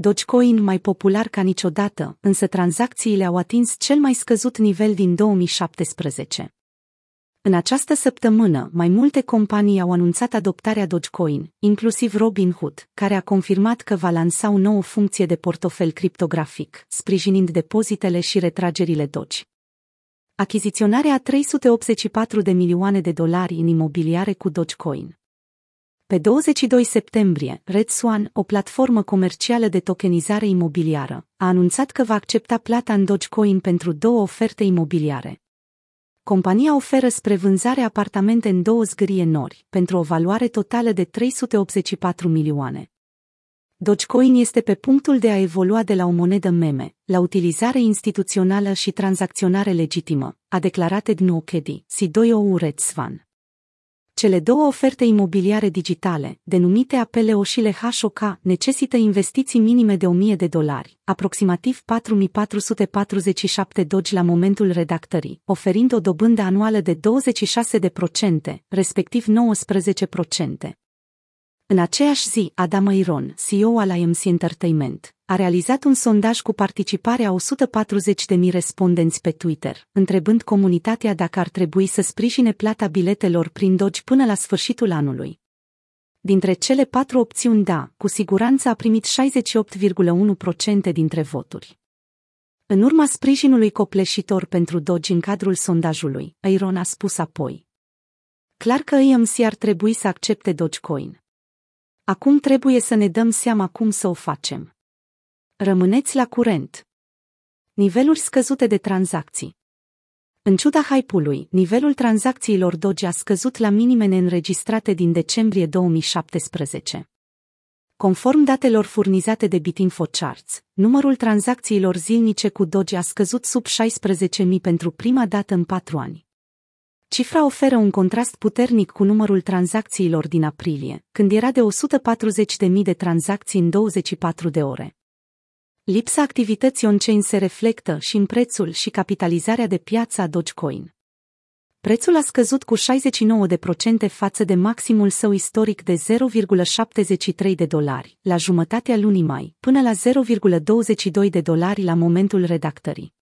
Dogecoin mai popular ca niciodată, însă tranzacțiile au atins cel mai scăzut nivel din 2017. În această săptămână, mai multe companii au anunțat adoptarea Dogecoin, inclusiv Robinhood, care a confirmat că va lansa o nouă funcție de portofel criptografic, sprijinind depozitele și retragerile Doge. Achiziționarea a 384 de milioane de dolari în imobiliare cu Dogecoin. Pe 22 septembrie, Red Swan, o platformă comercială de tokenizare imobiliară, a anunțat că va accepta plata în Dogecoin pentru două oferte imobiliare. Compania oferă spre vânzare apartamente în două zgârie nori, pentru o valoare totală de 384 milioane. Dogecoin este pe punctul de a evolua de la o monedă meme la utilizare instituțională și tranzacționare legitimă, a declarat Ednu Kedi, CEO Red Swan. Cele două oferte imobiliare digitale, denumite APLO și HOK, necesită investiții minime de 1000 de dolari, aproximativ 4447 dogi la momentul redactării, oferind o dobândă anuală de 26%, respectiv 19%. În aceeași zi, Adam Iron, CEO al IMC Entertainment, a realizat un sondaj cu participarea a 140.000 respondenți pe Twitter, întrebând comunitatea dacă ar trebui să sprijine plata biletelor prin Doge până la sfârșitul anului. Dintre cele patru opțiuni da, cu siguranță a primit 68,1% dintre voturi. În urma sprijinului copleșitor pentru Doge în cadrul sondajului, Iron a spus apoi. Clar că AMC ar trebui să accepte Dogecoin. Acum trebuie să ne dăm seama cum să o facem. Rămâneți la curent. Niveluri scăzute de tranzacții. În ciuda hype-ului, nivelul tranzacțiilor Doge a scăzut la minime neînregistrate din decembrie 2017. Conform datelor furnizate de Bitinfo Charts, numărul tranzacțiilor zilnice cu Doge a scăzut sub 16.000 pentru prima dată în patru ani. Cifra oferă un contrast puternic cu numărul tranzacțiilor din aprilie, când era de 140.000 de tranzacții în 24 de ore. Lipsa activității on-chain se reflectă și în prețul și capitalizarea de piață a Dogecoin. Prețul a scăzut cu 69% față de maximul său istoric de 0,73 de dolari la jumătatea lunii mai, până la 0,22 de dolari la momentul redactării.